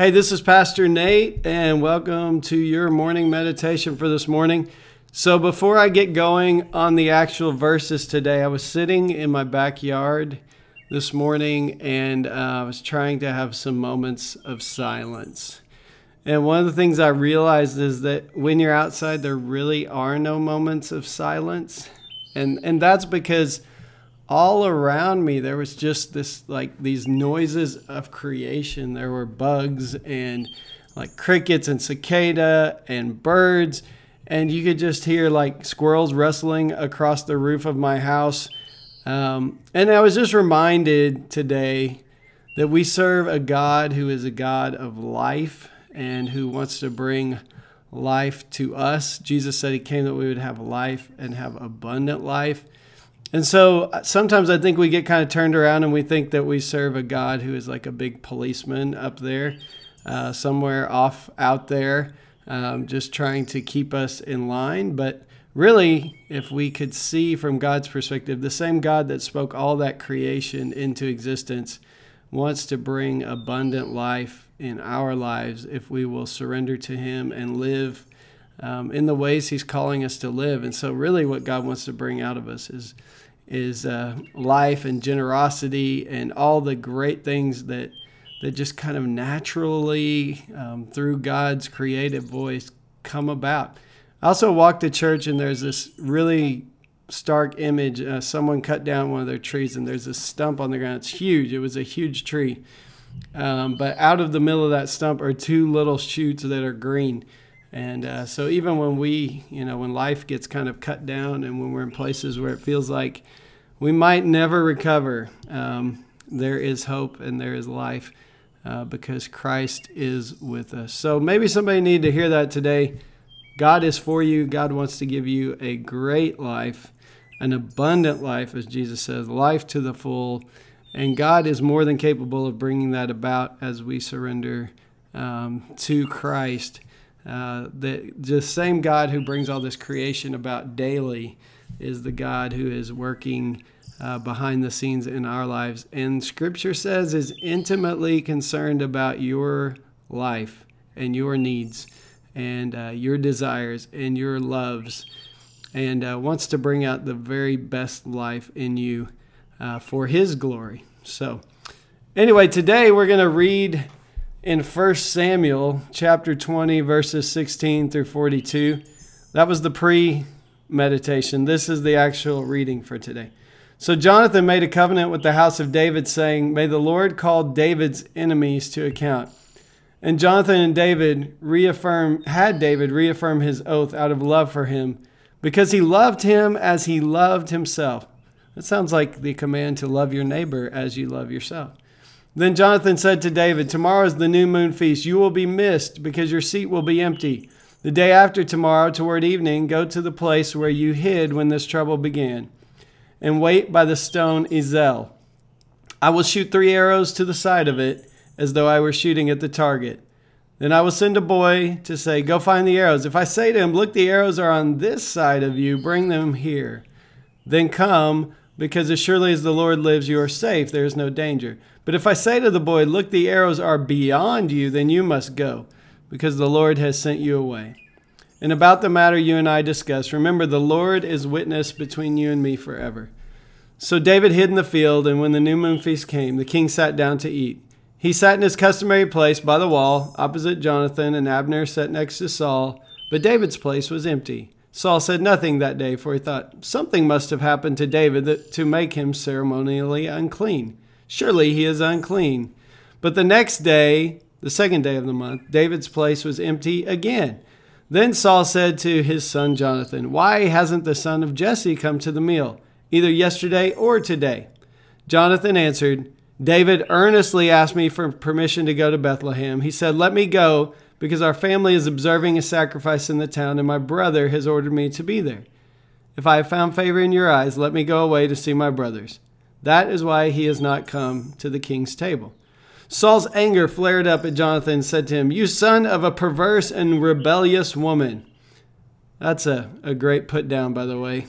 Hey, this is Pastor Nate, and welcome to your morning meditation for this morning. So, before I get going on the actual verses today, I was sitting in my backyard this morning and uh, I was trying to have some moments of silence. And one of the things I realized is that when you're outside, there really are no moments of silence. And, and that's because all around me there was just this like these noises of creation. There were bugs and like crickets and cicada and birds. And you could just hear like squirrels rustling across the roof of my house. Um, and i was just reminded today that we serve a god who is a god of life and who wants to bring life to us. Jesus said he came that we would have life and have abundant life and so uh, sometimes I think we get kind of turned around and we think that we serve a God who is like a big policeman up there, uh, somewhere off out there, um, just trying to keep us in line. But really, if we could see from God's perspective, the same God that spoke all that creation into existence wants to bring abundant life in our lives if we will surrender to Him and live. Um, in the ways he's calling us to live. And so, really, what God wants to bring out of us is is uh, life and generosity and all the great things that that just kind of naturally um, through God's creative voice come about. I also walked to church and there's this really stark image. Uh, someone cut down one of their trees and there's a stump on the ground. It's huge. It was a huge tree. Um, but out of the middle of that stump are two little shoots that are green. And uh, so even when we, you know, when life gets kind of cut down and when we're in places where it feels like we might never recover. Um, there is hope and there is life uh, because Christ is with us. So maybe somebody need to hear that today. God is for you. God wants to give you a great life, an abundant life, as Jesus says, life to the full. And God is more than capable of bringing that about as we surrender um, to Christ. Uh, the, the same God who brings all this creation about daily is the God who is working uh, behind the scenes in our lives. And scripture says is intimately concerned about your life and your needs and uh, your desires and your loves and uh, wants to bring out the very best life in you uh, for his glory. So, anyway, today we're going to read in 1 Samuel chapter 20, verses 16 through 42. That was the pre meditation. This is the actual reading for today. So Jonathan made a covenant with the house of David, saying, May the Lord call David's enemies to account. And Jonathan and David reaffirm had David reaffirm his oath out of love for him, because he loved him as he loved himself. That sounds like the command to love your neighbor as you love yourself. Then Jonathan said to David, Tomorrow is the new moon feast. You will be missed because your seat will be empty. The day after tomorrow, toward evening, go to the place where you hid when this trouble began and wait by the stone Ezel. I will shoot three arrows to the side of it, as though I were shooting at the target. Then I will send a boy to say, Go find the arrows. If I say to him, Look, the arrows are on this side of you, bring them here. Then come, because as surely as the Lord lives, you are safe. There is no danger. But if I say to the boy, Look, the arrows are beyond you, then you must go, because the Lord has sent you away. And about the matter you and I discussed, remember the Lord is witness between you and me forever. So David hid in the field, and when the new moon feast came, the king sat down to eat. He sat in his customary place by the wall, opposite Jonathan, and Abner sat next to Saul, but David's place was empty. Saul said nothing that day, for he thought, Something must have happened to David that, to make him ceremonially unclean. Surely he is unclean. But the next day, the second day of the month, David's place was empty again. Then Saul said to his son Jonathan, Why hasn't the son of Jesse come to the meal, either yesterday or today? Jonathan answered, David earnestly asked me for permission to go to Bethlehem. He said, Let me go, because our family is observing a sacrifice in the town, and my brother has ordered me to be there. If I have found favor in your eyes, let me go away to see my brothers. That is why he has not come to the king's table. Saul's anger flared up at Jonathan and said to him, You son of a perverse and rebellious woman. That's a, a great put down, by the way.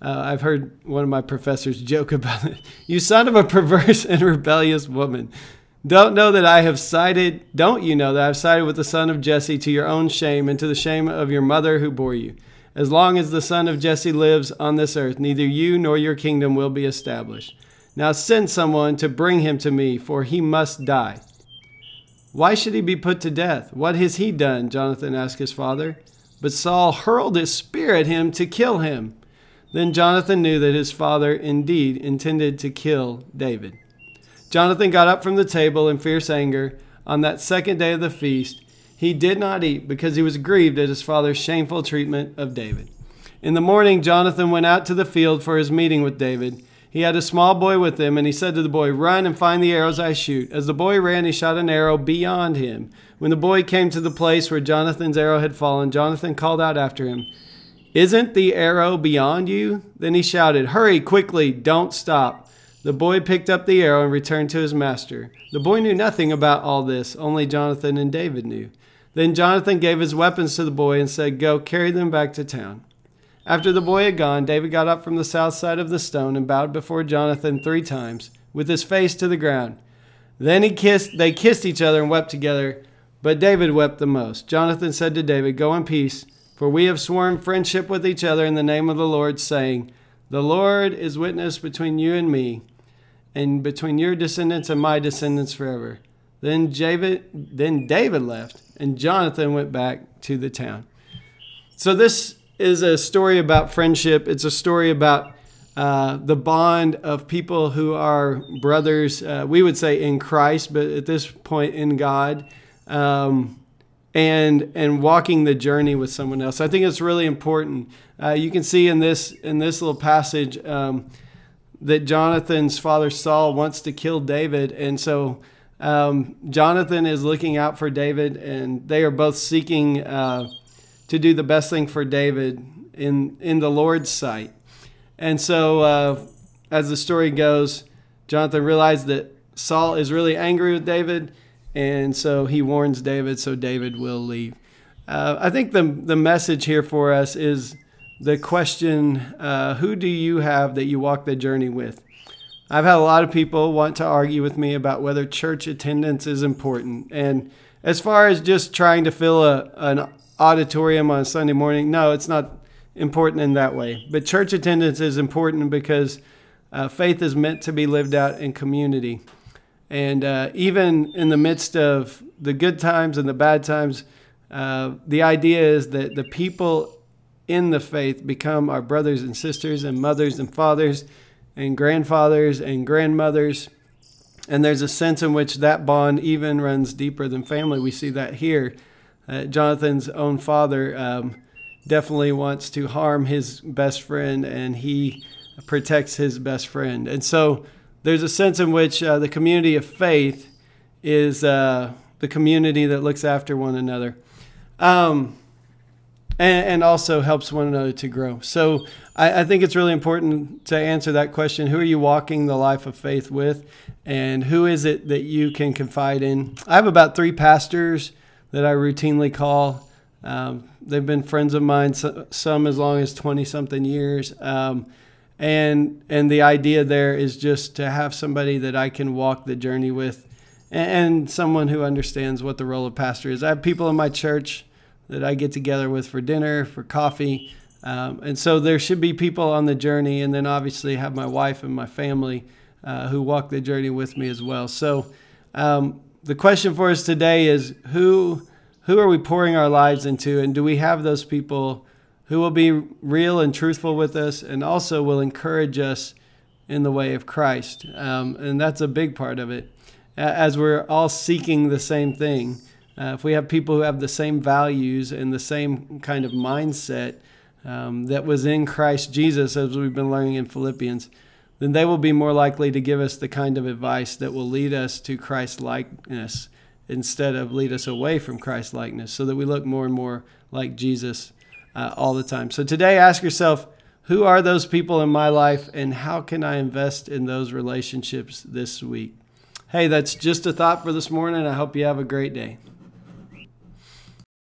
Uh, I've heard one of my professors joke about it. You son of a perverse and rebellious woman. Don't know that I have sided, don't you know that I have sided with the son of Jesse to your own shame and to the shame of your mother who bore you? As long as the son of Jesse lives on this earth, neither you nor your kingdom will be established. Now send someone to bring him to me, for he must die. Why should he be put to death? What has he done? Jonathan asked his father. But Saul hurled his spear at him to kill him. Then Jonathan knew that his father indeed intended to kill David. Jonathan got up from the table in fierce anger. On that second day of the feast, he did not eat because he was grieved at his father's shameful treatment of David. In the morning, Jonathan went out to the field for his meeting with David. He had a small boy with him, and he said to the boy, Run and find the arrows I shoot. As the boy ran, he shot an arrow beyond him. When the boy came to the place where Jonathan's arrow had fallen, Jonathan called out after him, Isn't the arrow beyond you? Then he shouted, Hurry, quickly, don't stop. The boy picked up the arrow and returned to his master. The boy knew nothing about all this, only Jonathan and David knew. Then Jonathan gave his weapons to the boy and said, Go, carry them back to town. After the boy had gone, David got up from the south side of the stone and bowed before Jonathan three times, with his face to the ground. Then he kissed, they kissed each other and wept together, but David wept the most. Jonathan said to David, Go in peace, for we have sworn friendship with each other in the name of the Lord, saying, The Lord is witness between you and me and between your descendants and my descendants forever. Then David, then David left, and Jonathan went back to the town. So this is a story about friendship. It's a story about uh, the bond of people who are brothers. Uh, we would say in Christ, but at this point in God, um, and and walking the journey with someone else. I think it's really important. Uh, you can see in this in this little passage. Um, that Jonathan's father Saul wants to kill David. And so um, Jonathan is looking out for David, and they are both seeking uh, to do the best thing for David in, in the Lord's sight. And so, uh, as the story goes, Jonathan realized that Saul is really angry with David, and so he warns David so David will leave. Uh, I think the, the message here for us is the question uh, Who do you have that you walk the journey with? I've had a lot of people want to argue with me about whether church attendance is important. And as far as just trying to fill a, an auditorium on Sunday morning, no, it's not important in that way. But church attendance is important because uh, faith is meant to be lived out in community. And uh, even in the midst of the good times and the bad times, uh, the idea is that the people in the faith become our brothers and sisters and mothers and fathers and grandfathers and grandmothers. And there's a sense in which that bond even runs deeper than family. We see that here. Uh, Jonathan's own father um, definitely wants to harm his best friend, and he protects his best friend. And so there's a sense in which uh, the community of faith is uh, the community that looks after one another. Um, and, and also helps one another to grow. So I, I, think it's really important to answer that question who are you walking the life of faith with? And who is it that you can confide in? I have about three pastors that I routinely call. Um, they've been friends of mine, some as long as 20 something years. Um, and, and the idea there is just to have somebody that I can walk the journey with and, and someone who understands what the role of pastor is. I have people in my church that I get together with for dinner, for coffee. Um, and so there should be people on the journey, and then obviously have my wife and my family uh, who walk the journey with me as well. So um, the question for us today is who who are we pouring our lives into, and do we have those people who will be real and truthful with us, and also will encourage us in the way of Christ? Um, and that's a big part of it, as we're all seeking the same thing. Uh, if we have people who have the same values and the same kind of mindset um, that was in Christ Jesus, as we've been learning in Philippians, then they will be more likely to give us the kind of advice that will lead us to Christ likeness instead of lead us away from Christ likeness so that we look more and more like Jesus uh, all the time. So today, ask yourself, who are those people in my life and how can I invest in those relationships this week? Hey, that's just a thought for this morning. I hope you have a great day.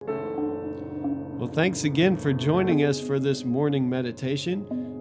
Well, thanks again for joining us for this morning meditation.